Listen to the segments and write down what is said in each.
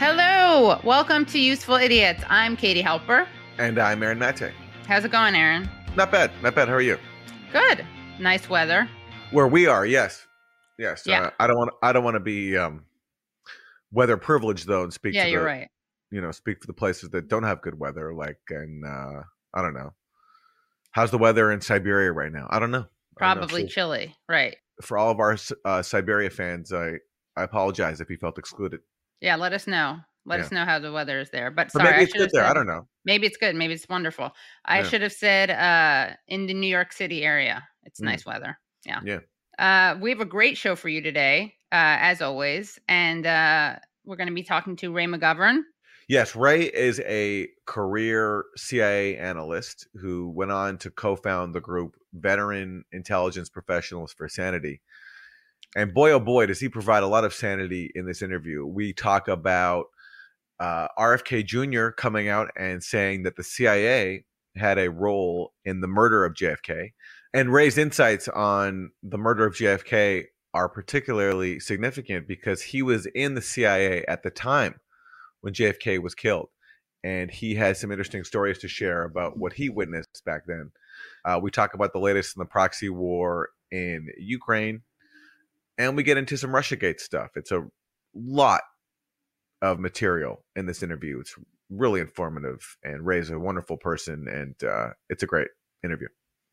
Hello, welcome to Useful Idiots. I'm Katie Halper. And I'm Aaron Mate. How's it going, Aaron? Not bad, not bad. How are you? Good. Nice weather. Where we are, yes, yes. Yeah. Uh, I don't want. I don't want to be um, weather privileged though, and speak. Yeah, to you're the, right. You know, speak for the places that don't have good weather, like in uh, I don't know. How's the weather in Siberia right now? I don't know. I don't know. Probably chilly. Right. for all of our uh, Siberia fans, I I apologize if you felt excluded. Yeah, let us know. Let Yeah. us know how the weather is there. But sorry, maybe I it's should good there. said, I don't know. Maybe it's good. Maybe it's wonderful. I Yeah. should have said uh, in the New York City area. It's Mm. nice weather. Yeah. Yeah. Uh, we have a great show for you today, uh, as always, and uh, we're going to be talking to Ray McGovern. Yes, Ray is a career CIA analyst who went on to co-found the group Veteran Intelligence Professionals for Sanity. And boy, oh boy, does he provide a lot of sanity in this interview. We talk about uh, RFK Jr. coming out and saying that the CIA had a role in the murder of JFK. And Ray's insights on the murder of JFK are particularly significant because he was in the CIA at the time when JFK was killed. And he has some interesting stories to share about what he witnessed back then. Uh, we talk about the latest in the proxy war in Ukraine, and we get into some Russiagate stuff. It's a lot of material in this interview. It's really informative, and Ray's a wonderful person, and uh, it's a great interview.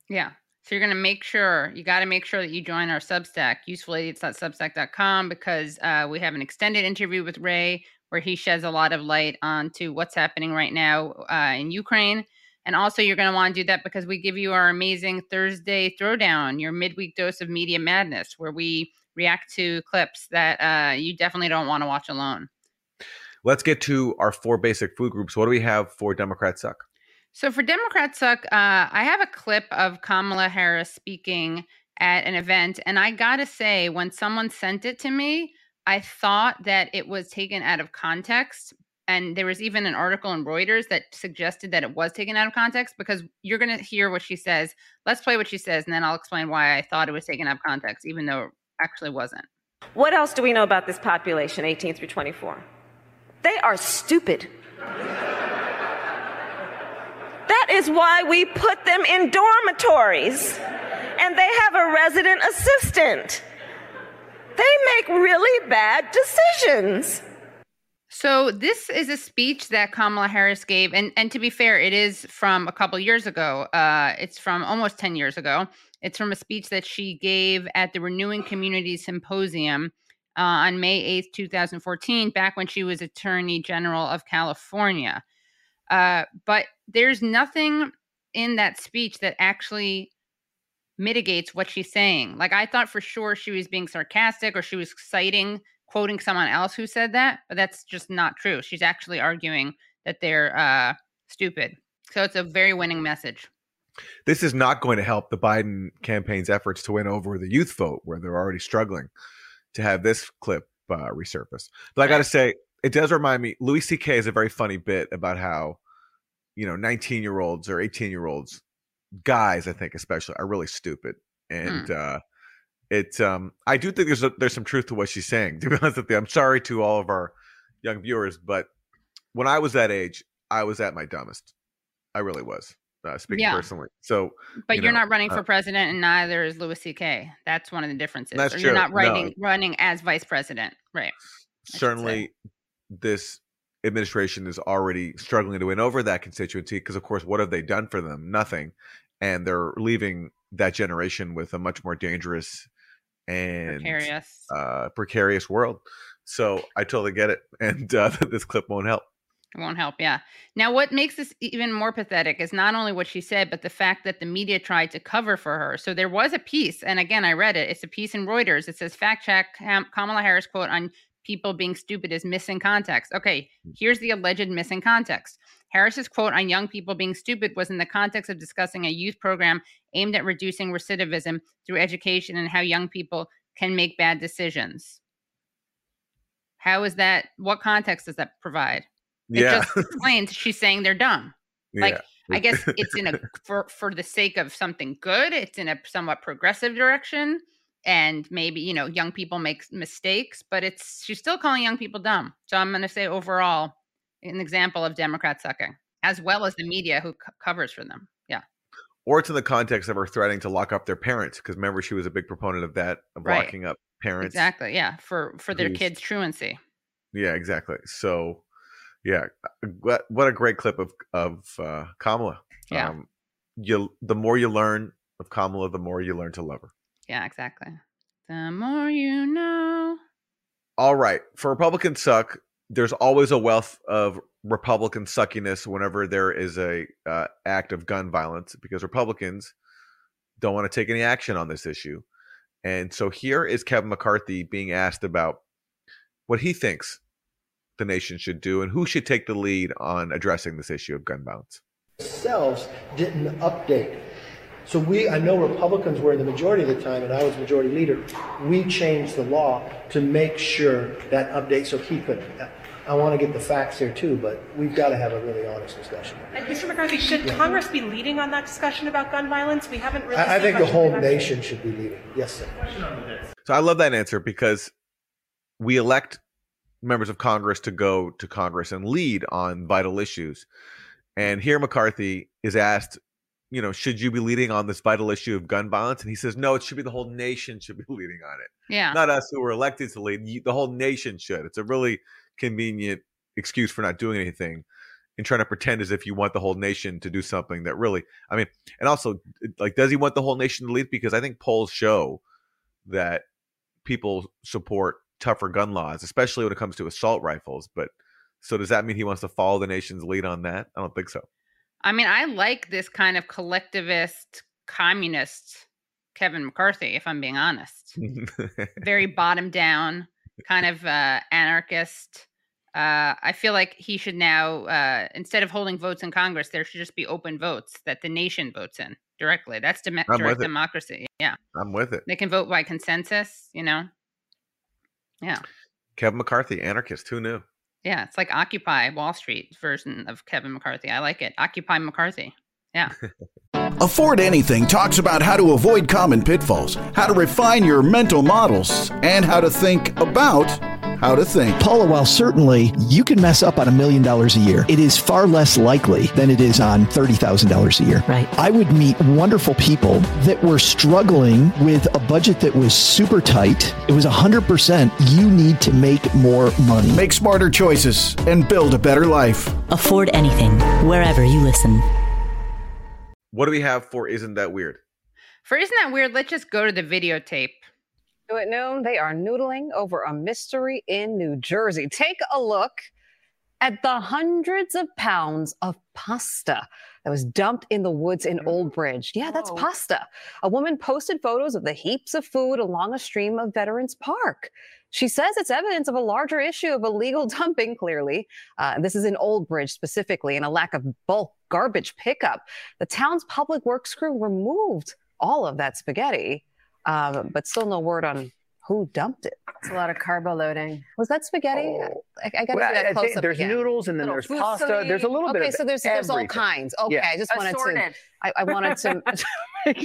Yeah. So you're going to make sure, you got to make sure that you join our Substack, usefulidiots.substack.com, because uh, we have an extended interview with Ray where he sheds a lot of light onto what's happening right now uh, in Ukraine. And also, you're going to want to do that because we give you our amazing Thursday Throwdown, your midweek dose of media madness, where we react to clips that uh, you definitely don't want to watch alone. Let's get to our four basic food groups. What do we have for Democrats Suck? So for Democrats Suck, uh, I have a clip of Kamala Harris speaking at an event, and I gotta say, when someone sent it to me, I thought that it was taken out of context. And there was even an article in Reuters that suggested that it was taken out of context because you're going to hear what she says. Let's play what she says, and then I'll explain why I thought it was taken out of context, even though actually wasn't. What else do we know about this population, 18 through 24? They are stupid. That is why we put them in dormitories and they have a resident assistant. They make really bad decisions. So this is a speech that Kamala Harris gave, and and to be fair, it is from a couple years ago. Uh, it's from almost ten years ago. It's from a speech that she gave at the Renewing Communities Symposium uh, on May eighth, two thousand fourteen, back when she was Attorney General of California. Uh, but there's nothing in that speech that actually mitigates what she's saying. Like I thought for sure she was being sarcastic or she was citing quoting someone else who said that, but that's just not true. She's actually arguing that they're uh, stupid. So it's a very winning message. This is not going to help the Biden campaign's efforts to win over the youth vote, where they're already struggling to have this clip uh, resurface. But I got to say, it does remind me. Louis C.K. is a very funny bit about how, you know, 19 year olds or 18 year olds, guys, I think especially, are really stupid. And uh, it, um, I do think there's a, there's some truth to what she's saying. To be honest with you, I'm sorry to all of our young viewers, but when I was that age, I was at my dumbest. I really was. Uh, speaking Yeah. personally, so But you are not running uh, for president, and neither is Louis C.K. That's one of the differences. That's or you're true. not No. running running as vice president, right? say. certainly this administration is already struggling to win over that constituency because of course what have they done for them nothing and they're leaving that generation with a much more dangerous and Precarious. uh, precarious world so i totally get it and uh, this clip won't help It won't help. Yeah. Now, what makes this even more pathetic is not only what she said, but the fact that the media tried to cover for her. So there was a piece, and again, I read it. It's a piece in Reuters. It says fact check Kamala Harris quote on people being stupid is missing context. Okay, hmm. here's the alleged missing context. Harris's quote on young people being stupid was in the context of discussing a youth program aimed at reducing recidivism through education and how young people can make bad decisions. How is that? What context does that provide? It yeah just explains she's saying they're dumb. like, yeah. I guess it's in a for for the sake of something good. It's in a somewhat progressive direction. and maybe you know young people make mistakes but it's she's still calling young people dumb so i'm going to say overall an example of democrat sucking as well as the media who c- covers for them yeah or it's in the context of her threatening to lock up their parents because remember she was a big proponent of that of Right. locking up parents exactly yeah for for their kids truancy yeah exactly so yeah what, what a great clip of of uh, kamala. Yeah. um, you the more you learn of kamala the more you learn to love her. Yeah exactly. The more you know. All right for republican suck there's always a wealth of republican suckiness whenever there is a uh, act of gun violence because republicans don't want to take any action on this issue. And so here is kevin mccarthy being asked about what he thinks the nation should do and who should take the lead on addressing this issue of gun violence themselves didn't update. So we, I know Republicans were in the majority of the time, and I was majority leader. We changed the law to make sure that update so he could. I want to get the facts here too, but we've got to have a really honest discussion. And Mr. McCarthy, should Congress be leading on that discussion about gun violence? We haven't really. I, I think the whole nation should be leading. Yes, sir. So I love that answer because we elect members of Congress to go to Congress and lead on vital issues. And here McCarthy is asked, you know, should you be leading on this vital issue of gun violence? And he says, no, it should be the whole nation should be leading on it. yeah Not us who were elected to lead. The whole nation should. It's a really convenient excuse for not doing anything and trying to pretend as if you want the whole nation to do something that really, I mean, and also, like, does he want the whole nation to lead? Because I think polls show that people support tougher gun laws, especially when it comes to assault rifles. But so does that mean he wants to follow the nation's lead on that? I don't think so. I mean, I like this kind of collectivist, communist Kevin McCarthy, if I'm being honest. Very bottom down, kind of uh, anarchist. Uh, I feel like he should now, uh, instead of holding votes in Congress, there should just be open votes that the nation votes in directly. That's dem- direct with it. democracy. Yeah. I'm with it. They can vote by consensus, you know? Yeah. Kevin McCarthy, anarchist. Who knew? Yeah. It's like Occupy Wall Street version of Kevin McCarthy. I like it. Occupy McCarthy. Yeah. Afford Anything talks about how to avoid common pitfalls, how to refine your mental models, and how to think about how to think. Paula, while certainly you can mess up on a million dollars a year, it is far less likely than it is on $30,000 a year. Right. I would meet wonderful people that were struggling with a budget that was super tight. It was 100% you need to make more money. Make smarter choices and build a better life. Afford anything wherever you listen. What do we have for Isn't That Weird? For Isn't That Weird? Let's just go to the videotape. At noon, they are noodling over a mystery in New Jersey. Take a look at the hundreds of pounds of pasta that was dumped in the woods in Old Bridge. Yeah, that's pasta. A woman posted photos of the heaps of food along a stream of Veterans Park. She says it's evidence of a larger issue of illegal dumping, clearly. Uh, this is in Old Bridge specifically, and a lack of bulk garbage pickup. The town's public works crew removed all of that spaghetti, uh, but still no word on who dumped it. It's a lot of carbo loading. Was that spaghetti? I, I got to Well, see that I close think up there's again. noodles and then there's food pasta. There's a little bit of spaghetti. Okay, so there's there's all kinds. Okay, Yeah. I just wanted to. I, I wanted to.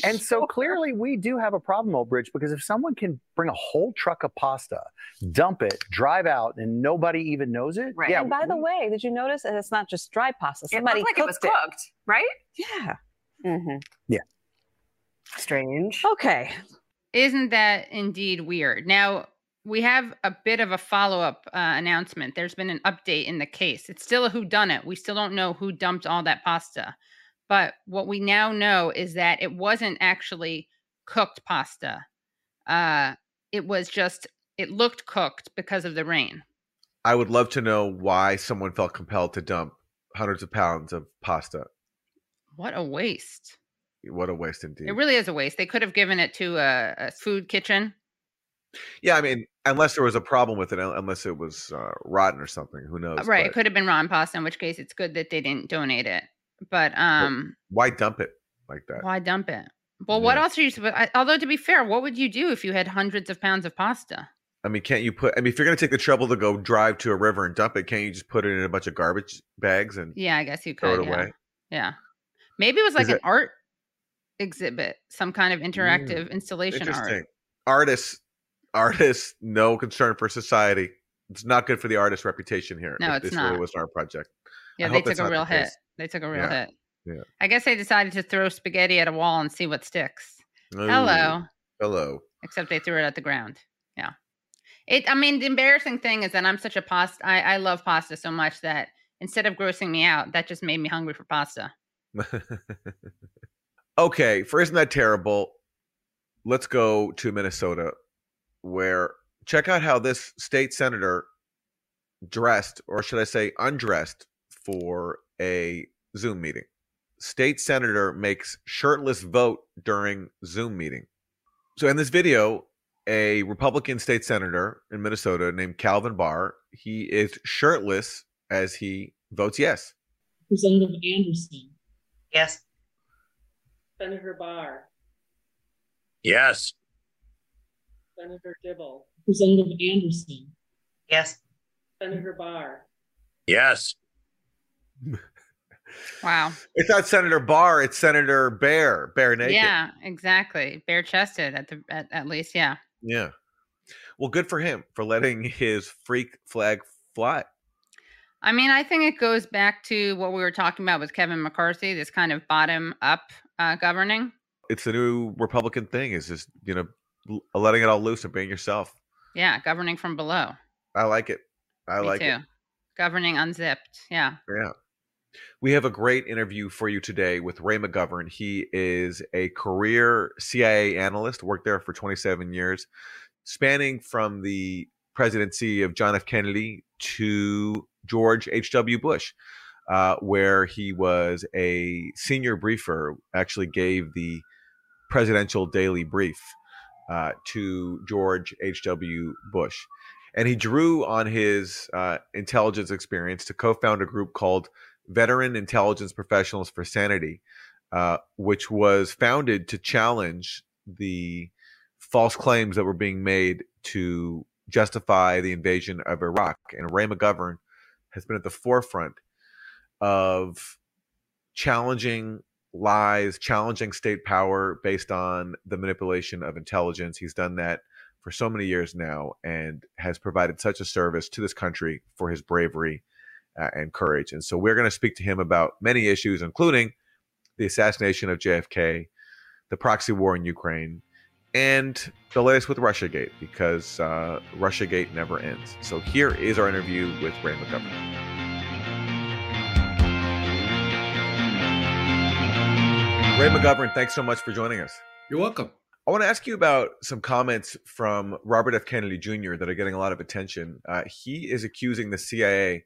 And so clearly we do have a problem, Old Bridge, because if someone can bring a whole truck of pasta, dump it, drive out, and nobody even knows it, Right. yeah. and by the way, did you notice that it's not just dry pasta? It Somebody looked like it was cooked cooked, right? Yeah. Mm-hmm. Yeah. Strange. Okay. Isn't that indeed weird? Now, we have a bit of a follow up uh, announcement. There's been an update in the case. It's still a who done it. We still don't know who dumped all that pasta. But what we now know is that it wasn't actually cooked pasta. Uh, it was just, it looked cooked because of the rain. I would love to know why someone felt compelled to dump hundreds of pounds of pasta. What a waste. What a waste indeed. It really is a waste. They could have given it to a, a food kitchen. yeah, I mean, unless there was a problem with it, unless it was uh, rotten or something, who knows? Uh, right. It could have been ramen pasta, in which case it's good that they didn't donate it. But um, why dump it like that? Why dump it? Well, what else are you supposed? Although to be fair, what would you do if you had hundreds of pounds of pasta? I mean, can't you put? I mean, if you're going to take the trouble to go drive to a river and dump it, can't you just put it in a bunch of garbage bags and Yeah, I guess you could. throw it yeah. away? yeah, maybe it was like Is an it- art exhibit, some kind of mm. interactive installation art. Artists, artists, no concern for society. It's not good for the artist's reputation here. No, it's this really was our project. Yeah, they took a not real hit. case. They took a real Yeah. hit. Yeah. I guess they decided to throw spaghetti at a wall and see what sticks. Hello. Hello. Except they threw it at the ground. Yeah. It. I mean, the embarrassing thing is that I'm such a pasta. I, I love pasta so much that instead of grossing me out, that just made me hungry for pasta. okay, for isn't that terrible? Let's go to Minnesota, where check out how this state senator dressed, or should I say, undressed, for a Zoom meeting. State senator makes shirtless vote during Zoom meeting. So in this video, a Republican state senator in Minnesota named Calvin Bahr, he is shirtless as he votes yes. Representative Anderson. Yes. Senator Bahr. Yes. Senator Dibble. Representative Anderson. Yes. Senator Bahr. Yes. Wow. It's not Senator Bahr, it's Senator Bear, Bear Naked. Yeah, exactly. Bare chested at the at, at least. Yeah. Yeah. Well, good for him for letting his freak flag fly. I mean, I think it goes back to what we were talking about with Kevin McCarthy, this kind of bottom up uh, governing. It's the new Republican thing is just, you know, letting it all loose and being yourself. Yeah, governing from below. I like it. I Me like too. it. Governing unzipped. Yeah. Yeah. We have a great interview for you today with Ray McGovern. He is a career CIA analyst, worked there for 27 years, spanning from the presidency of John F. Kennedy to George H.W. Bush, uh, where he was a senior briefer, actually gave the presidential daily brief uh, to George H.W. Bush. And he drew on his uh, intelligence experience to co found a group called Veteran Intelligence Professionals for Sanity, uh, which was founded to challenge the false claims that were being made to justify the invasion of Iraq. And Ray McGovern has been at the forefront of challenging lies, challenging state power based on the manipulation of intelligence. He's done that for so many years now and has provided such a service to this country for his bravery uh, and courage. And so we're going to speak to him about many issues, including the assassination of JFK, the proxy war in Ukraine, and the latest with Russiagate, because uh, Russiagate never ends. So here is our interview with Ray McGovern. Ray McGovern, thanks so much for joining us. You're welcome. I want to ask you about some comments from Robert F. Kennedy Jr. that are getting a lot of attention. Uh, he is accusing the CIA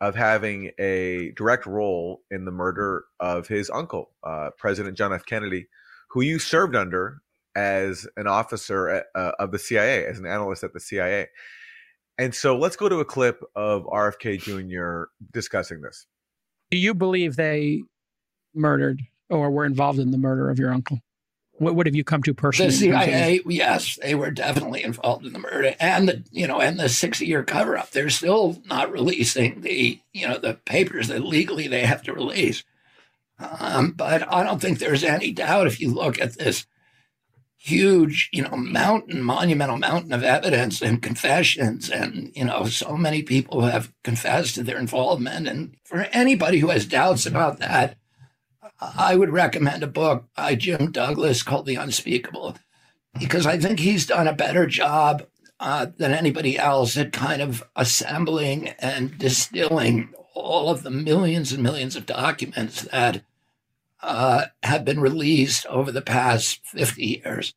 of having a direct role in the murder of his uncle, uh, President John F. Kennedy, who you served under as an officer at, uh, of the CIA, as an analyst at the CIA. And so let's go to a clip of RFK Jr. discussing this. Do you believe they murdered or were involved in the murder of your uncle? What, what have you come to personally? The CIA, yes, they were definitely involved in the murder and the you know and the sixty year cover up. They're still not releasing the you know the papers that legally they have to release. Um, but I don't think there's any doubt if you look at this huge you know mountain monumental mountain of evidence and confessions and you know so many people have confessed to their involvement and for anybody who has doubts about that I would recommend a book by Jim Douglass called The Unspeakable, because I think he's done a better job uh, than anybody else at kind of assembling and distilling all of the millions and millions of documents that uh, have been released over the past 50 years.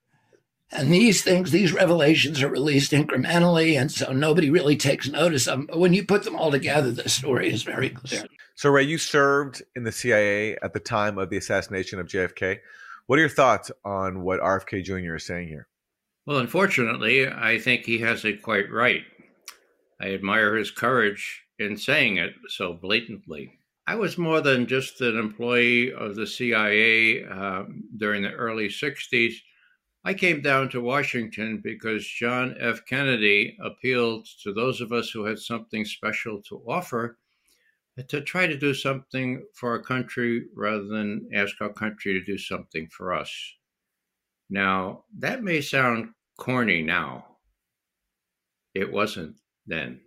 And these things, these revelations are released incrementally, and so nobody really takes notice of them. But when you put them all together, the story is very clear. So, Ray, you served in the CIA at the time of the assassination of JFK. What are your thoughts on what RFK Jr. is saying here? Well, unfortunately, I think he has it quite right. I admire his courage in saying it so blatantly. I was more than just an employee of the CIA uh, during the early 60s. I came down to Washington because John F. Kennedy appealed to those of us who had something special to offer to try to do something for our country rather than ask our country to do something for us. Now, that may sound corny now. It wasn't then.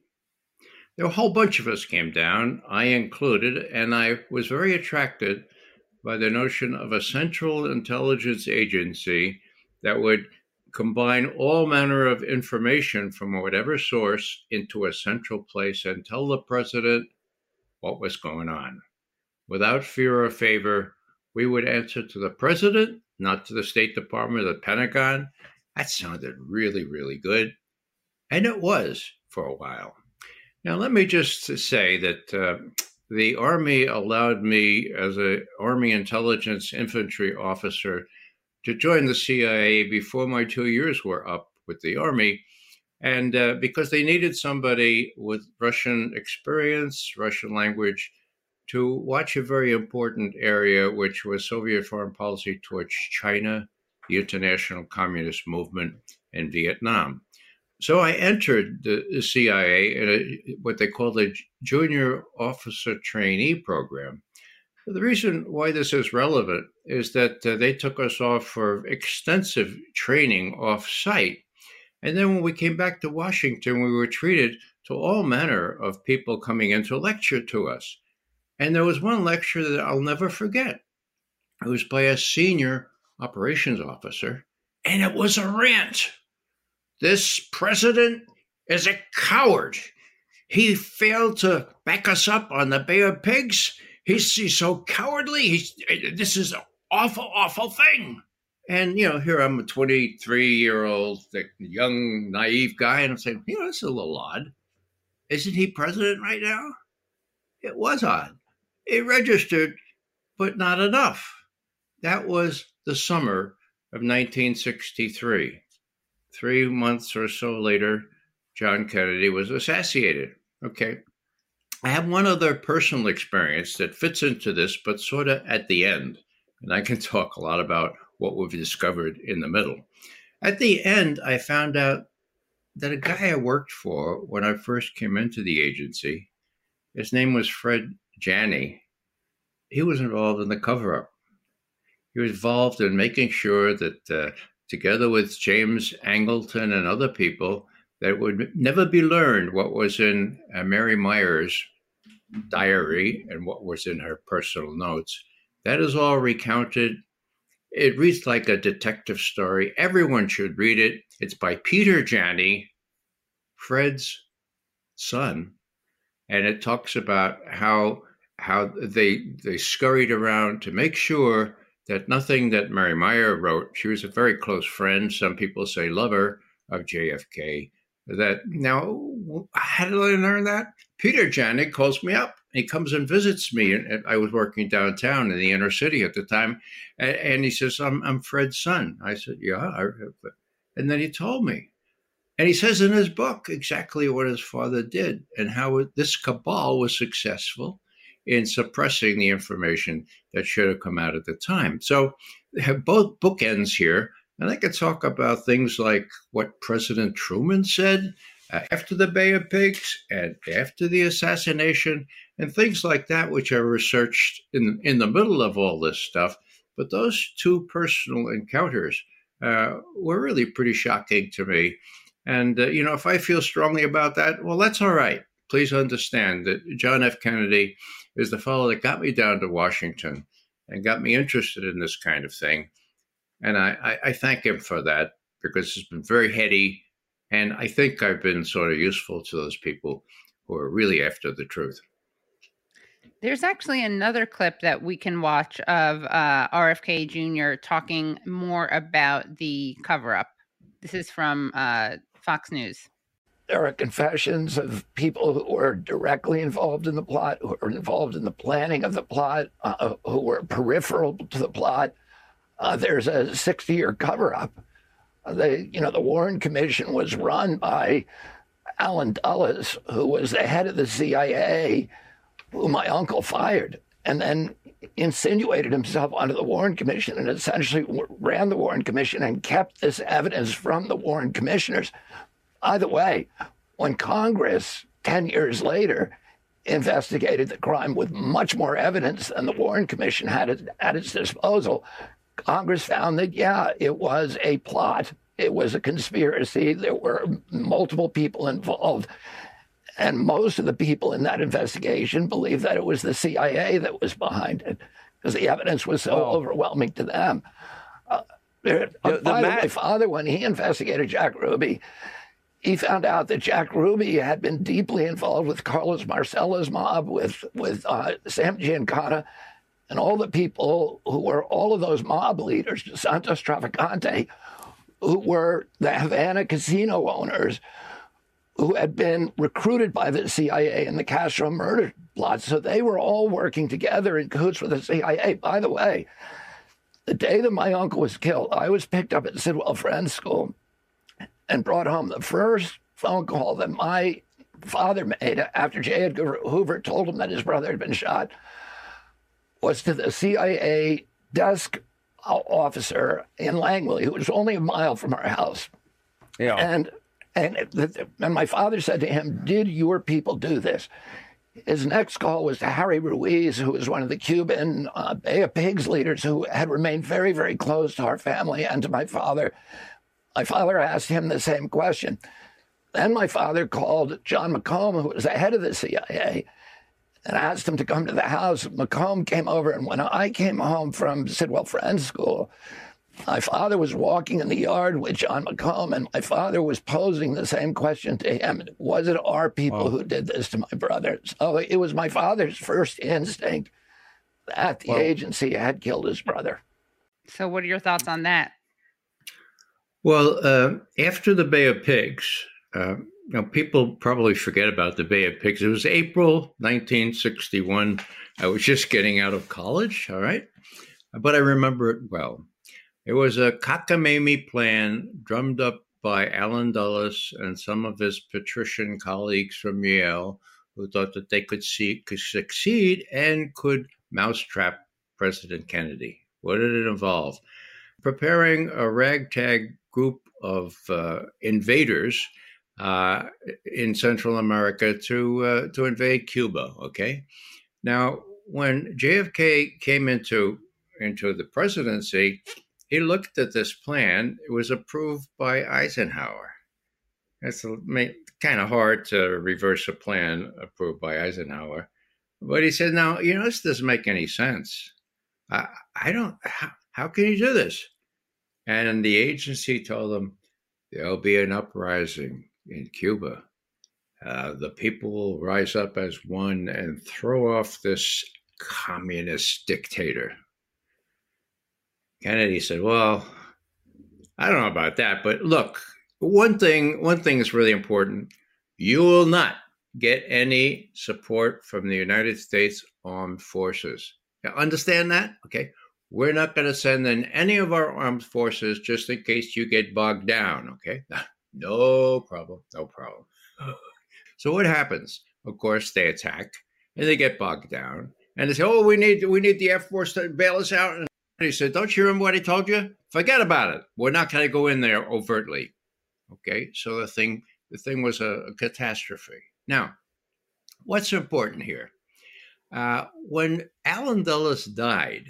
There were a whole bunch of us came down, I included, and I was very attracted by the notion of a central intelligence agency that would combine all manner of information from whatever source into a central place and tell the president what was going on. Without fear or favor, we would answer to the president, not to the State Department or the Pentagon. That sounded really, really good. And it was for a while. Now, let me just say that uh, the Army allowed me, as an Army intelligence infantry officer, to join the CIA before my two years were up with the Army. And uh, because they needed somebody with Russian experience, Russian language, to watch a very important area, which was Soviet foreign policy towards China, the international communist movement, and Vietnam. So I entered the CIA in a, what they call the Junior Officer Trainee Program. The reason why this is relevant is that uh, they took us off for extensive training off site. And then when we came back to Washington, we were treated to all manner of people coming in to lecture to us. And there was one lecture that I'll never forget. It was by a senior operations officer, and it was a rant. This president is a coward. He failed to back us up on the Bay of Pigs. He's, he's so cowardly. He's, this is an awful, awful thing. And, you know, here I'm a 23 year old, young, naive guy, and I'm saying, you know, this is a little odd. Isn't he president right now? It was odd. It registered, but not enough. That was the summer of 1963. Three months or so later, John Kennedy was assassinated. Okay. I have one other personal experience that fits into this, but sort of at the end. And I can talk a lot about what we've discovered in the middle. At the end, I found out that a guy I worked for when I first came into the agency, his name was Fred Janney, he was involved in the cover up. He was involved in making sure that, uh, together with James Angleton and other people, that would never be learned what was in uh, Mary Meyer's diary and what was in her personal notes. That is all recounted. It reads like a detective story. Everyone should read it. It's by Peter Janney, Fred's son, and it talks about how how they they scurried around to make sure that nothing that Mary Meyer wrote, she was a very close friend, some people say lover of JFK, that now how did I learn that? Peter Janney calls me up. He comes and visits me. And I was working downtown in the inner city at the time. And he says, I'm, I'm Fred's son. I said, Yeah. And then he told me. And he says in his book exactly what his father did and how this cabal was successful in suppressing the information that should have come out at the time. So they have both bookends here. And I could talk about things like what President Truman said uh, after the Bay of Pigs and after the assassination, and things like that, which I researched in, in the middle of all this stuff. But those two personal encounters uh, were really pretty shocking to me. And, uh, you know, if I feel strongly about that, well, that's all right. Please understand that John F. Kennedy is the fellow that got me down to Washington and got me interested in this kind of thing. And I, I, I thank him for that because it's been very heady. And I think I've been sort of useful to those people who are really after the truth. There's actually another clip that we can watch of uh, RFK Jr. talking more about the cover up. This is from uh, Fox News there are confessions of people who were directly involved in the plot, who were involved in the planning of the plot, uh, who were peripheral to the plot. Uh, there's a 60-year cover-up. Uh, the you know the Warren Commission was run by Allen Dulles, who was the head of the CIA, who my uncle fired, and then insinuated himself onto the Warren Commission and essentially ran the Warren Commission and kept this evidence from the Warren commissioners. Either way, when Congress 10 years later investigated the crime with much more evidence than the Warren Commission had at its disposal, Congress found that, yeah, it was a plot it was a conspiracy. There were multiple people involved. And most of the people in that investigation believed that it was the CIA that was behind it because the evidence was so overwhelming to them. Uh, The- the by the ma- way, father, when he investigated Jack Ruby, he found out that Jack Ruby had been deeply involved with Carlos Marcello's mob, with with uh, Sam Giancana, and all the people who were all of those mob leaders, Santos Trafficante, who were the Havana casino owners, who had been recruited by the CIA in the Castro murder plot. So they were all working together in cahoots with the CIA. By the way, the day that my uncle was killed, I was picked up at Sidwell Friends School and brought home the first phone call that my father made after J. Edgar Hoover told him that his brother had been shot was to the CIA desk officer in Langley, who was only a mile from our house. Yeah. And and and my father said to him, "Did your people do this?" His next call was to Harry Ruiz, who was one of the Cuban uh, Bay of Pigs leaders who had remained very, very close to our family and to my father. My father asked him the same question. Then my father called John McCone, who was the head of the CIA, and asked him to come to the house. McCone came over, and when I came home from Sidwell Friends School, my father was walking in the yard with John McCone, and my father was posing the same question to him. Was it our people who did this to my brother? So it was my father's first instinct that the agency had killed his brother. So, what are your thoughts on that? Well, uh, after the Bay of Pigs, uh, you know, people probably forget about the Bay of Pigs. It was April 1961. I was just getting out of college, all right? But I remember it well. It was a cockamamie plan drummed up by Allen Dulles and some of his patrician colleagues from Yale who thought that they could, see, could succeed and could mousetrap President Kennedy. What did it involve? Preparing a ragtag group of uh, invaders uh, in Central America to uh, to invade Cuba. Okay, now when JFK came into into the presidency, he looked at this plan. It was approved by Eisenhower. It's kind of hard to reverse a plan approved by Eisenhower, but he said, "Now you know this doesn't make any sense. I, I don't. How, how can you do this?" And the agency told him, "There'll be an uprising in Cuba. Uh, the people will rise up as one and throw off this communist dictator." Kennedy said, "Well, I don't know about that, but look, one thing one thing is really important. You will not get any support from the United States Armed Forces. You understand that? Okay. We're not going to send in any of our armed forces just in case you get bogged down, okay? No problem. No problem. So what happens? Of course, they attack and they get bogged down. And they say, "Oh, we need we need the Air Force to bail us out." And he said, "Don't you remember what he told you? Forget about it. We're not going to go in there overtly." Okay, so the thing the thing was a, a catastrophe. Now, what's important here? Uh, when Alan Dulles died,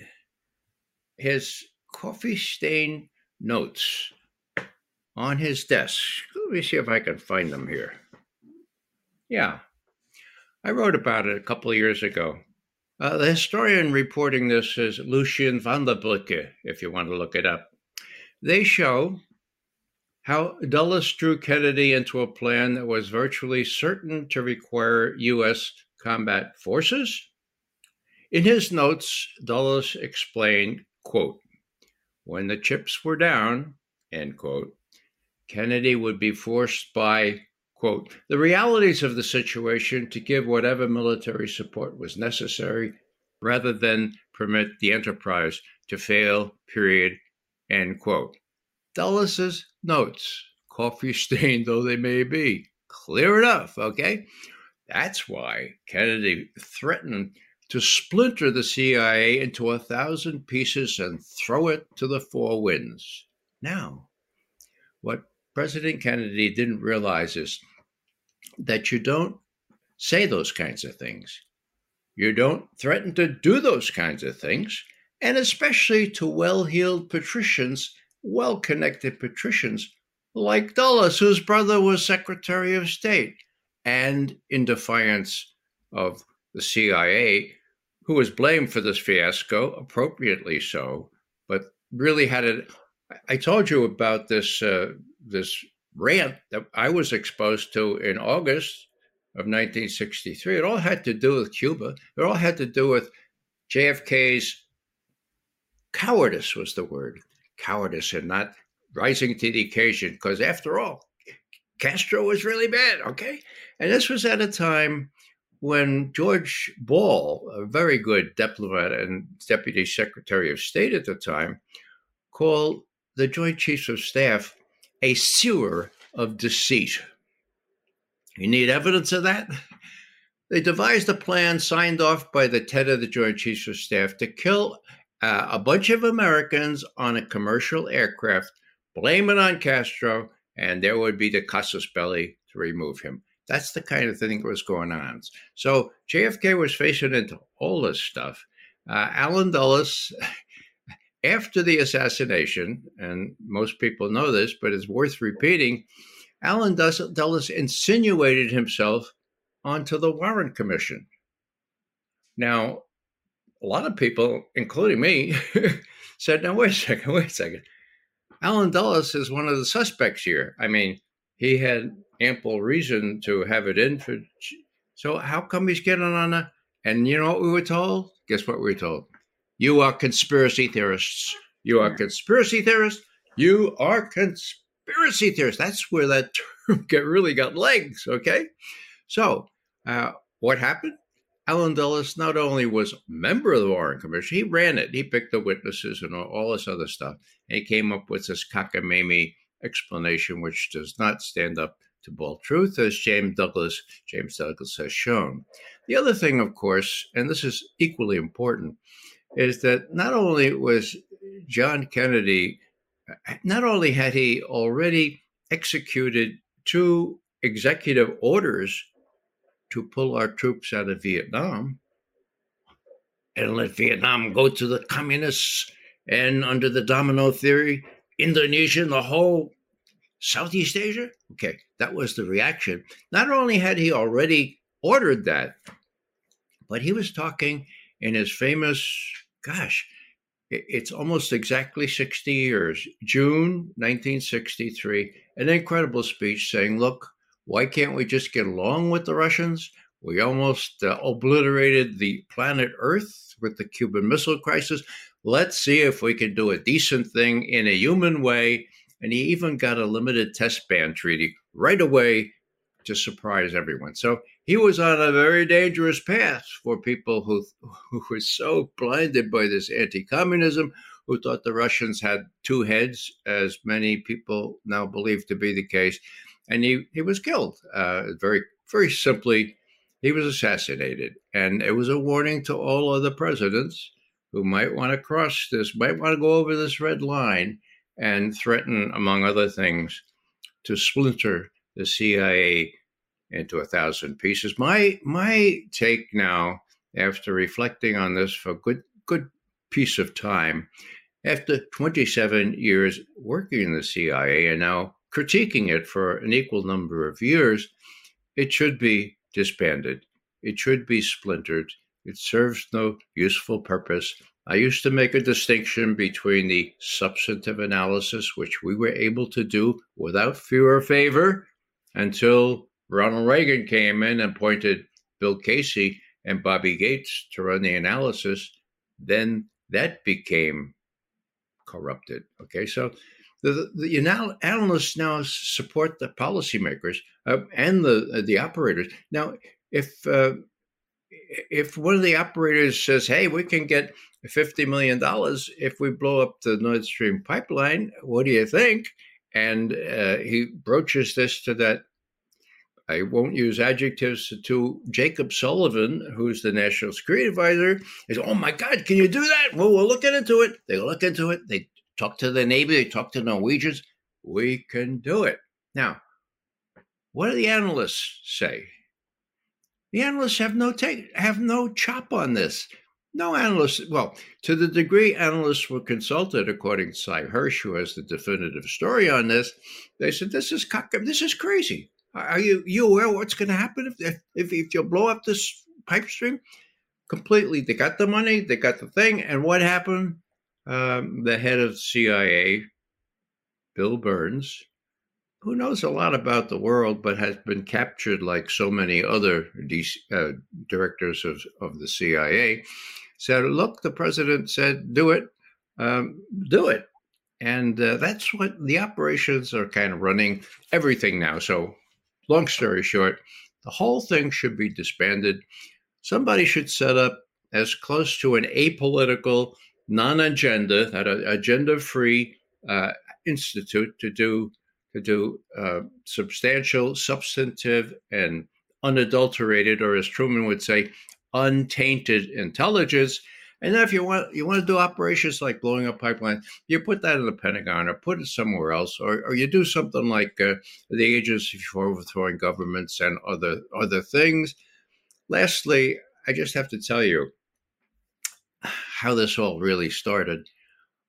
his coffee stained notes on his desk. Let me see if I can find them here. Yeah, I wrote about it a couple of years ago. Uh, the historian reporting this is Lucien Vandenbroucke, if you want to look it up. They show how Dulles drew Kennedy into a plan that was virtually certain to require U.S. combat forces. In his notes, Dulles explained, quote, when the chips were down, end quote, Kennedy would be forced by, quote, the realities of the situation to give whatever military support was necessary rather than permit the enterprise to fail, period, end quote. Dulles's notes, coffee stained though they may be, clear enough, okay? That's why Kennedy threatened to splinter the CIA into a thousand pieces and throw it to the four winds. Now, what President Kennedy didn't realize is that you don't say those kinds of things. You don't threaten to do those kinds of things, and especially to well heeled patricians well connected patricians like Dulles, whose brother was Secretary of State, and in defiance of the CIA, who was blamed for this fiasco, appropriately so, but really had it. I told you about this uh, this rant that I was exposed to in August of 1963. It all had to do with Cuba. It all had to do with JFK's cowardice was the word cowardice and not rising to the occasion because after all castro was really bad okay and this was at a time when george ball a very good diplomat and deputy secretary of state at the time called the joint chiefs of staff a sewer of deceit you need evidence of that they devised a plan signed off by the head of the joint chiefs of staff to kill uh, a bunch of Americans on a commercial aircraft, blame it on Castro, and there would be the casus belli to remove him. That's the kind of thing that was going on. So JFK was facing into all this stuff. Uh, Allen Dulles, after the assassination, and most people know this, but it's worth repeating, Allen Dulles insinuated himself onto the Warren Commission. Now, a lot of people, including me, said, "Now wait a second, wait a second. Allen Dulles is one of the suspects here. I mean, he had ample reason to have it in for. So how come he's getting on a? And you know what we were told? Guess what we were told? You are conspiracy theorists. You are conspiracy theorists. You are conspiracy theorists. That's where that term get, really got legs. Okay, so uh, what happened? Allen Dulles not only was a member of the Warren Commission, he ran it. He picked the witnesses and all, all this other stuff. And he came up with this cockamamie explanation, which does not stand up to bold truth, as James Douglass, James Douglass has shown. The other thing, of course, and this is equally important, is that not only was John Kennedy, not only had he already executed two executive orders to pull our troops out of Vietnam and let Vietnam go to the communists and under the domino theory, Indonesia and the whole Southeast Asia? Okay, that was the reaction. Not only had he already ordered that, but he was talking in his famous, gosh, it's almost exactly 60 years, June 1963, an incredible speech saying, look, why can't we just get along with the Russians? We almost uh, obliterated the planet Earth with the Cuban Missile Crisis. Let's see if we can do a decent thing in a human way. And he even got a limited test ban treaty right away to surprise everyone. So he was on a very dangerous path for people who, who were so blinded by this anti communism, who thought the Russians had two heads, as many people now believe to be the case and he, he was killed. Uh, very, very simply, he was assassinated. And it was a warning to all other presidents who might want to cross this, might want to go over this red line and threaten, among other things, to splinter the CIA into a thousand pieces. My my take now, after reflecting on this for a good good piece of time, after 27 years working in the CIA and now critiquing it for an equal number of years, it should be disbanded. It should be splintered. It serves no useful purpose. I used to make a distinction between the substantive analysis, which we were able to do without fear or favor until Ronald Reagan came in and appointed Bill Casey and Bobby Gates to run the analysis. Then that became corrupted. Okay, so the, the analysts now support the policymakers uh, and the uh, the operators. Now, if uh, if one of the operators says, "Hey, we can get fifty million dollars if we blow up the Nord Stream pipeline," what do you think? And uh, he broaches this to that. I won't use adjectives to Jacob Sullivan, who's the national security advisor. Is oh my God, can you do that? Well, we're looking into it. They look into it. They talk to the Navy, they talk to Norwegians. We can do it. Now, what do the analysts say? The analysts have no take, have no chop on this. No analysts, well, to the degree analysts were consulted, according to Sy Hersh, who has the definitive story on this, they said, this is cock- this is crazy. Are you you aware what's going to happen if, if if you blow up this pipe stream completely? They got the money, they got the thing, and what happened? Um, the head of CIA, Bill Burns, who knows a lot about the world, but has been captured like so many other DC, uh, directors of, of the CIA, said, Look, the president said, do it, um, do it. And uh, that's what the operations are kind of running everything now. So, long story short, the whole thing should be disbanded. Somebody should set up as close to an apolitical, non agenda, that agenda free uh, institute to do to do uh, substantial, substantive, and unadulterated, or as Truman would say, untainted intelligence. And then if you want you want to do operations like blowing up pipelines, you put that in the Pentagon or put it somewhere else, or, or you do something like uh, the Agency for Overthrowing Governments and other other things. Lastly, I just have to tell you how this all really started.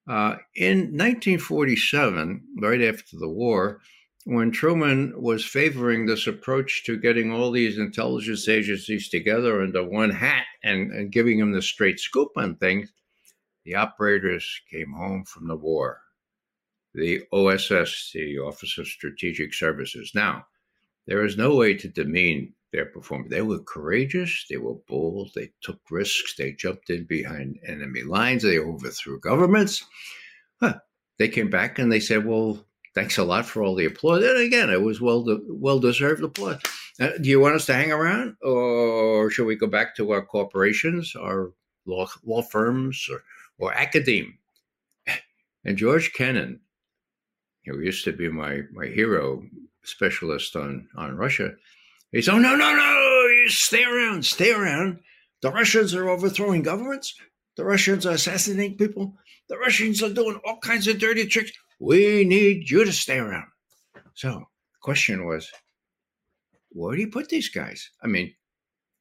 Uh, in 1947, right after the war, when Truman was favoring this approach to getting all these intelligence agencies together under one hat and, and giving them the straight scoop on things, the operators came home from the war. The OSS, the Office of Strategic Services. Now, there is no way to demean their performance. They were courageous, they were bold, they took risks, they jumped in behind enemy lines, they overthrew governments. Huh. They came back and they said, Well, thanks a lot for all the applause. And again, it was well de- well deserved applause. Uh, do you want us to hang around, or should we go back to our corporations, our law law firms, or or academe? And George Kennan, who used to be my my hero specialist on on Russia, he said, "Oh no, no, no! You stay around, stay around. The Russians are overthrowing governments. The Russians are assassinating people. The Russians are doing all kinds of dirty tricks. We need you to stay around. So the question was, where do you put these guys? I mean,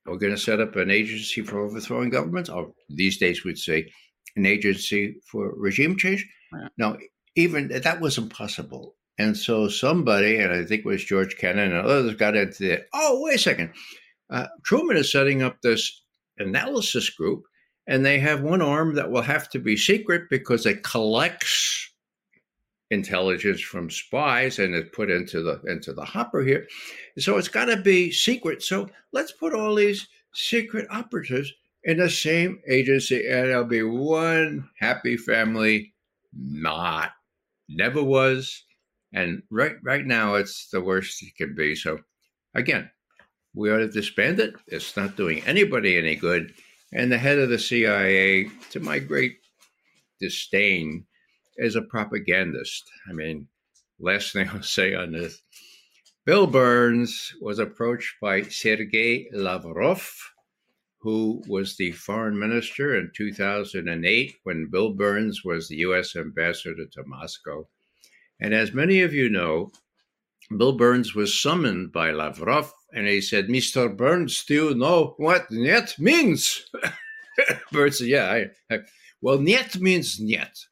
we're going to set up an agency for overthrowing governments, or these days we'd say an agency for regime change. No, even that was impossible. And so somebody, and I think it was George Kennan and others, got into it. Oh, wait a second. Uh, Truman is setting up this analysis group, and they have one arm that will have to be secret because it collects intelligence from spies and it's put into the into the hopper here. So it's got to be secret. So let's put all these secret operatives in the same agency, and it'll be one happy family. Not, never was, and right right now it's the worst it can be. So again, we ought to disband it. It's not doing anybody any good. And the head of the CIA, to my great disdain, is a propagandist. I mean, last thing I'll say on this Bill Burns was approached by Sergei Lavrov, who was the foreign minister in 2008 when Bill Burns was the U.S. ambassador to Moscow. And as many of you know, Bill Burns was summoned by Lavrov and he said, Mr. Burns, do you know what niet means? Burns said, Yeah, I, I, well, niet means niet.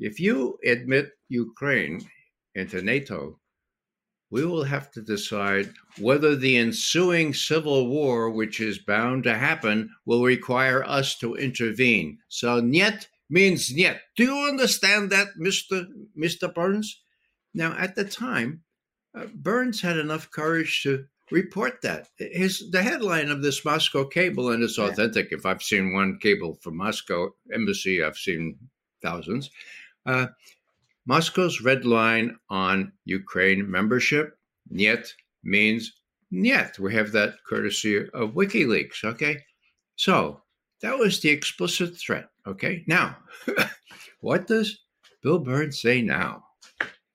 If you admit Ukraine into NATO, we will have to decide whether the ensuing civil war, which is bound to happen, will require us to intervene. So, niet means niet. Do you understand that, Mr. Mr. Burns? Now, at the time, uh, Burns had enough courage to report that. His the headline of this Moscow cable, and it's authentic. Yeah. If I've seen one cable from Moscow embassy, I've seen thousands. Uh, Moscow's red line on Ukraine membership, niet, means niet. We have that courtesy of WikiLeaks. Okay. So that was the explicit threat. Okay. Now, what does Bill Burns say now?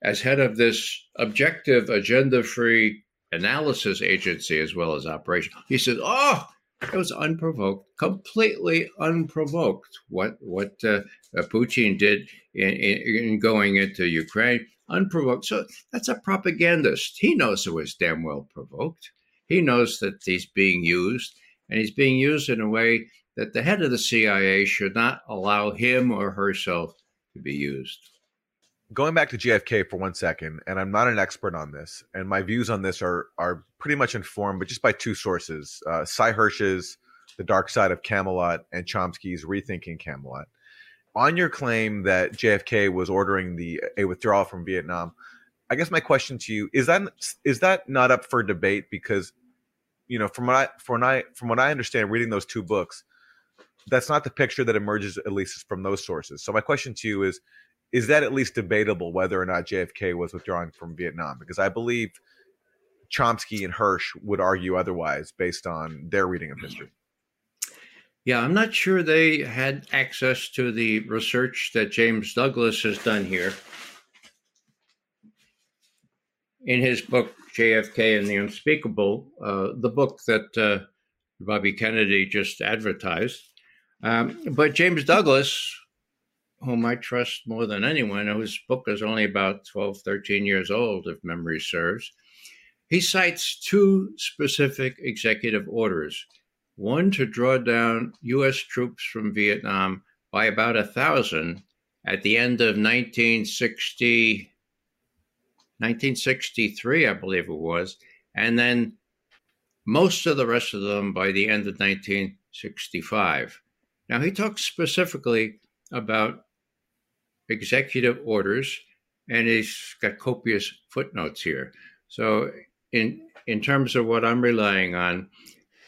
As head of this objective, agenda free analysis agency as well as operation, he says, Oh, it was unprovoked, completely unprovoked. What what uh, uh, Putin did in, in, in, going into Ukraine, unprovoked. So that's a propagandist. He knows it was damn well provoked. He knows that he's being used, and he's being used in a way that the head of the CIA should not allow him or herself to be used. Going back to JFK for one second, and I'm not an expert on this, and my views on this are are pretty much informed, but just by two sources: uh, Sy Hersh's "The Dark Side of Camelot" and Chomsky's "Rethinking Camelot." On your claim that JFK was ordering the a withdrawal from Vietnam, I guess my question to you is that is that not up for debate because you know from what I from what I from what I understand reading those two books that's not the picture that emerges at least from those sources. So my question to you is is that at least debatable whether or not JFK was withdrawing from Vietnam because I believe Chomsky and Hersh would argue otherwise based on their reading of history. Yeah, I'm not sure they had access to the research that James Douglass has done here in his book JFK and the Unspeakable, uh, the book that uh, Bobby Kennedy just advertised. Um, but James Douglass, whom I trust more than anyone, whose book is only about 12, 13 years old, if memory serves, he cites two specific executive orders one to draw down U.S. troops from Vietnam by about a thousand at the end of 1960. 1963, I believe it was, and then most of the rest of them by the end of 1965. Now, he talks specifically about executive orders, and he's got copious footnotes here. So, in in terms of what I'm relying on,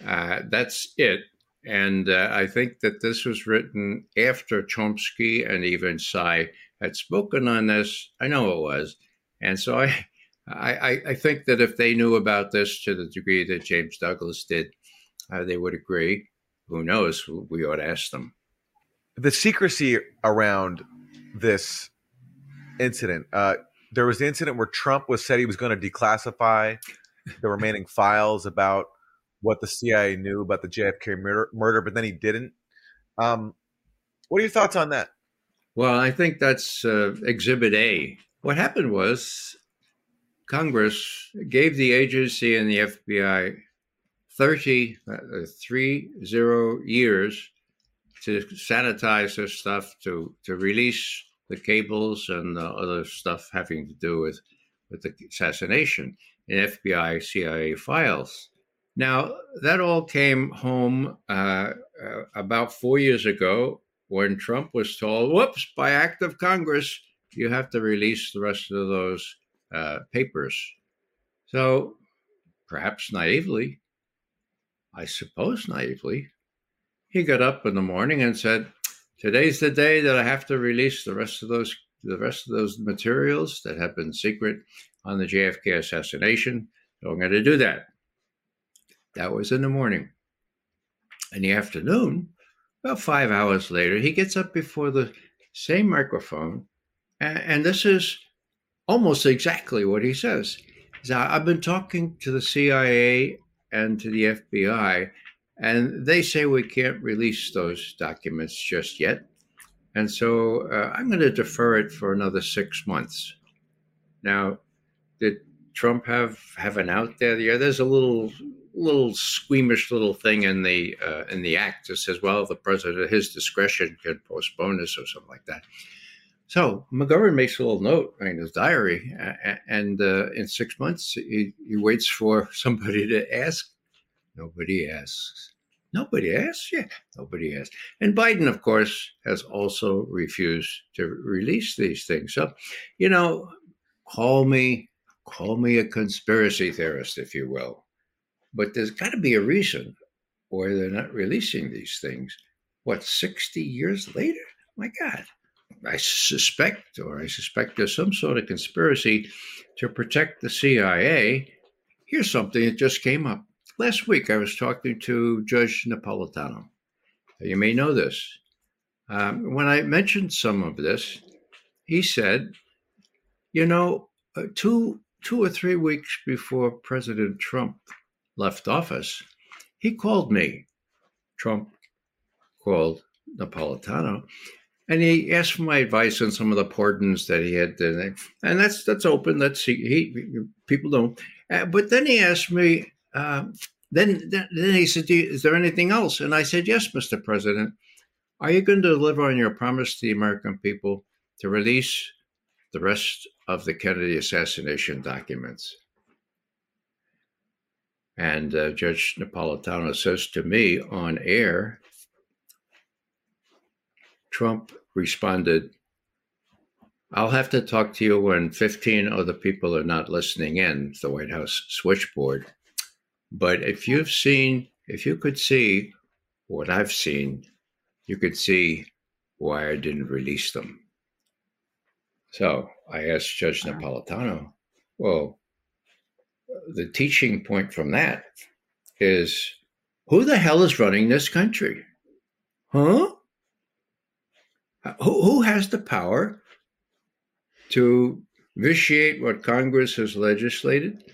uh, that's it. And uh, I think that this was written after Chomsky and even Sy had spoken on this. I know it was, and so I, I, I think that if they knew about this to the degree that James Douglass did, uh, they would agree. Who knows? We ought to ask them. The secrecy around this incident. Uh, there was the incident where Trump was said he was going to declassify the remaining files about what the CIA knew about the JFK murder, murder but then he didn't. Um, what are your thoughts on that? Well, I think that's uh, Exhibit A what happened was Congress gave the agency and the FBI 30, uh, three zero years to sanitize their stuff, to, to release the cables and the other stuff having to do with, with the assassination in FBI CIA files. Now, that all came home uh, uh, about four years ago when Trump was told, whoops, by act of Congress, you have to release the rest of those uh, papers. So perhaps naively, I suppose naively, he got up in the morning and said, Today's the day that I have to release the rest of those the rest of those materials that have been secret on the JFK assassination. So I'm going to do that. That was in the morning. In the afternoon, about five hours later, he gets up before the same microphone and, and this is almost exactly what he says. He says, I've been talking to the CIA and to the FBI, and they say we can't release those documents just yet. And so uh, I'm going to defer it for another six months. Now, did Trump have have an out there? Yeah, there's a little little squeamish little thing in the uh, in the act that says, well, the president at his discretion can postpone this or something like that. So McGovern makes a little note in his diary, and uh, in six months he, he waits for somebody to ask. Nobody asks. Nobody asks. Yeah, nobody asks. And Biden, of course, has also refused to release these things. So, you know, call me, call me a conspiracy theorist, if you will, but there's got to be a reason why they're not releasing these things. What, sixty years later? My God. I suspect, or I suspect there's some sort of conspiracy to protect the CIA. Here's something that just came up. Last week, I was talking to Judge Napolitano. You may know this. Um, when I mentioned some of this, he said, you know, uh, two, two or three weeks before President Trump left office, he called me. Trump called Napolitano and he asked for my advice on some of the pardons that he had, and that's that's open. That's he, he people don't. Uh, but then he asked me, then, then, then he said, Is there anything else? And I said, Yes, Mr. President. Are you going to deliver on your promise to the American people to release the rest of the Kennedy assassination documents? And uh, Judge Napolitano says to me on air, Trump responded, I'll have to talk to you when 15 other people are not listening in, the White House switchboard. But if you've seen, if you could see what I've seen, you could see why I didn't release them. So I asked Judge Napolitano, well, the teaching point from that is who the hell is running this country? Huh? Who, who has the power to vitiate what Congress has legislated,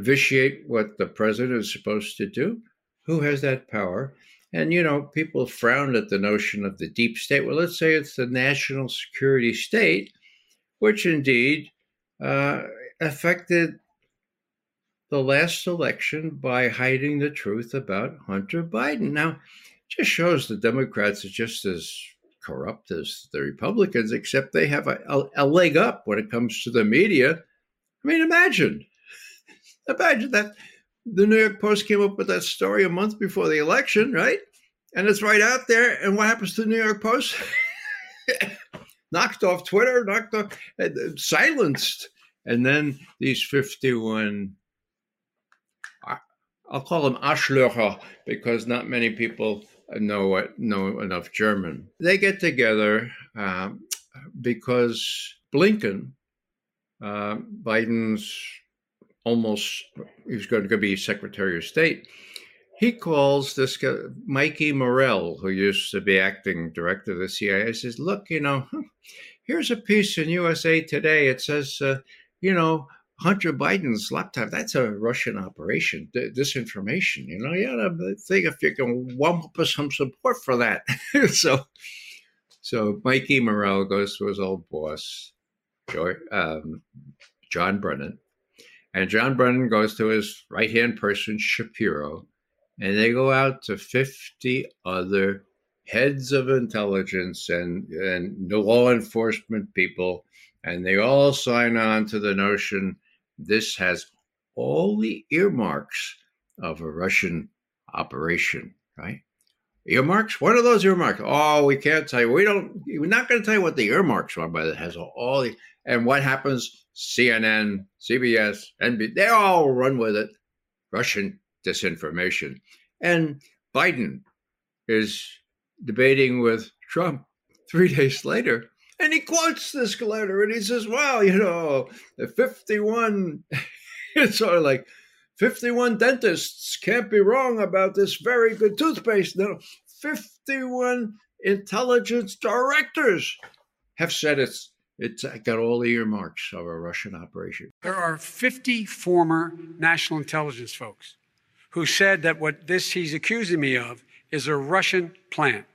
vitiate what the president is supposed to do? Who has that power? And, you know, people frown at the notion of the deep state. Well, let's say it's the national security state, which indeed uh, affected the last election by hiding the truth about Hunter Biden. Now, just shows the Democrats are just as corrupt as the Republicans, except they have a, a, a leg up when it comes to the media. I mean, imagine, imagine that the New York Post came up with that story a month before the election, right? And it's right out there. And what happens to the New York Post? knocked off Twitter, knocked off, silenced. And then these 51 I'll call them Arschlöcher because not many people know know enough German. They get together um, because Blinken, uh, Biden's almost he's going to be Secretary of State. He calls this guy, Mikey Morell, who used to be acting director of the CIA, says, "Look, you know, here's a piece in USA Today. It says, uh, you know, Hunter Biden's laptop, that's a Russian operation, d- disinformation. You know, you gotta think if you can wump up some support for that. so, so Mikey Morell goes to his old boss, um, John Brennan, and John Brennan goes to his right hand person, Shapiro, and they go out to 50 other heads of intelligence and, and law enforcement people, and they all sign on to the notion this has all the earmarks of a Russian operation, right? Earmarks? What are those earmarks? Oh, we can't tell you. We don't. We're not going to tell you what the earmarks are, but it has all the. And what happens? CNN, CBS, NBC, they all run with it. Russian disinformation. And Biden is debating with Trump three days later and he quotes this letter and he says, Wow, you know, the 51, it's sort of like 51 dentists can't be wrong about this very good toothpaste. No, 51 intelligence directors have said it's it's got all the earmarks of a Russian operation. There are 50 former national intelligence folks who said that what this he's accusing me of is a Russian plant.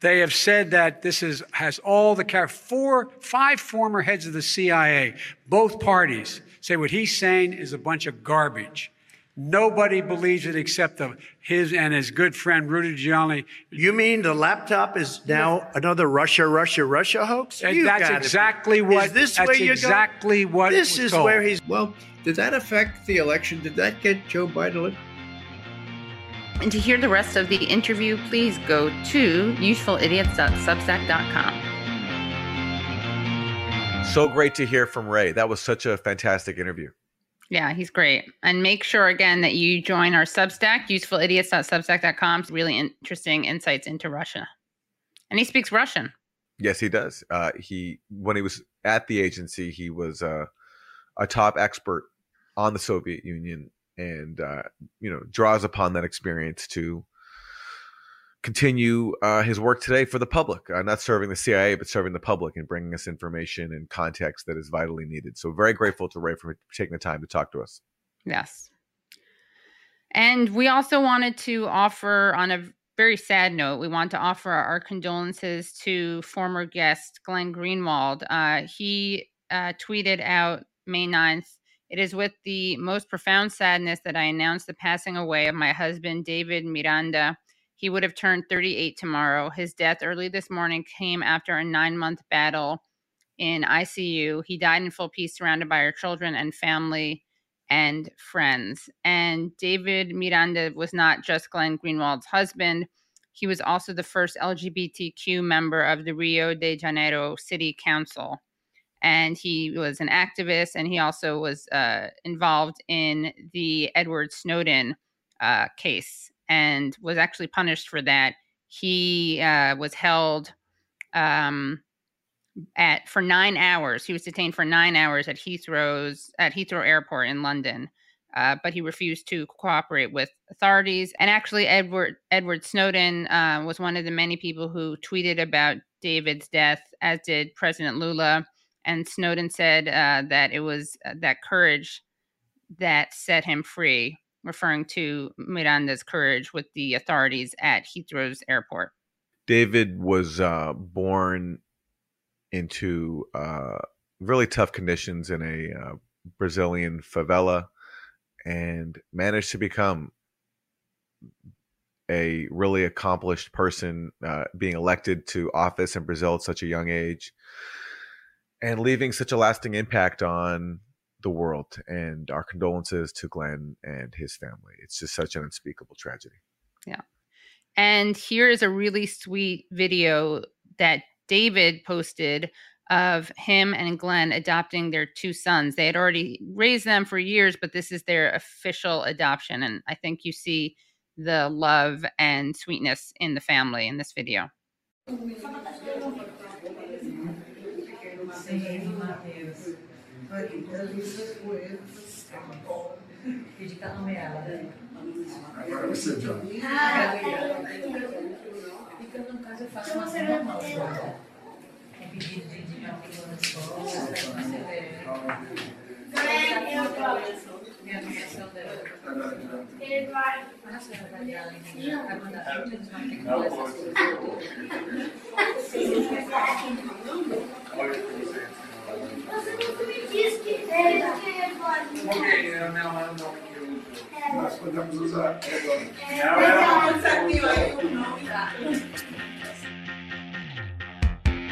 They have said that this is, has all the. Four, five former heads of the CIA, both parties, say what he's saying is a bunch of garbage. Nobody believes it except the, his and his good friend Rudy Giuliani. You mean the laptop is now another Russia, Russia, Russia hoax? And You that's be- exactly what. Is this that's where you're exactly going? what. This is told. where he's. Well, did that affect the election? Did that get Joe Biden? And to hear the rest of the interview, please go to usefulidiots.substack.com. So great to hear from Ray. That was such a fantastic interview. Yeah, he's great. And make sure again that you join our Substack, usefulidiots.substack.com. Really interesting insights into Russia. And he speaks Russian. Yes, he does. Uh, he when he was at the agency, he was uh, a top expert on the Soviet Union, and uh, you know draws upon that experience to continue uh, his work today for the public, uh, not serving the CIA, but serving the public and bringing us information and context that is vitally needed. So, very grateful to Ray for taking the time to talk to us. Yes. And we also wanted to offer, on a very sad note, we want to offer our condolences to former guest Glenn Greenwald. Uh, he uh, tweeted out May 9th It is with the most profound sadness that I announce the passing away of my husband, David Miranda. He would have turned 38 tomorrow. His death early this morning came after a nine month battle in ICU. He died in full peace, surrounded by our children and family and friends. And David Miranda was not just Glenn Greenwald's husband, he was also the first LGBTQ member of the Rio de Janeiro City Council. And he was an activist, and he also was uh, involved in the Edward Snowden uh, case and was actually punished for that. He uh, was held um, at for nine hours. He was detained for nine hours at Heathrow's at Heathrow Airport in London, uh, but he refused to cooperate with authorities. And actually, Edward Edward Snowden uh, was one of the many people who tweeted about David's death, as did President Lula. And Snowden said uh, that it was uh, that courage that set him free, referring to Miranda's courage with the authorities at Heathrow's airport. David was uh, born into uh, really tough conditions in a uh, Brazilian favela and managed to become a really accomplished person, uh, being elected to office in Brazil at such a young age, and leaving such a lasting impact on the world. And our condolences to Glenn and his family. It's just such an unspeakable tragedy. Yeah. And here is a really sweet video that David posted of him and Glenn adopting their two sons. They had already raised them for years, but this is their official adoption. And I think you see the love and sweetness in the family in this video. Agora você já. Ah, no caso, eu faço uma cerimônia. É pedido de dinheiro na escola. Minha criação dela. Ele vai. Nossa, vai dar além. Vai mandar tudo desmatricular essas coisas. Olha o que você Nós podemos usar.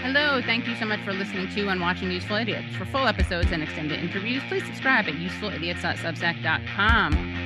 Hello, thank you so much for listening to and watching Useful Idiots. For full episodes and extended interviews, please subscribe at usefulidiots.substack.com.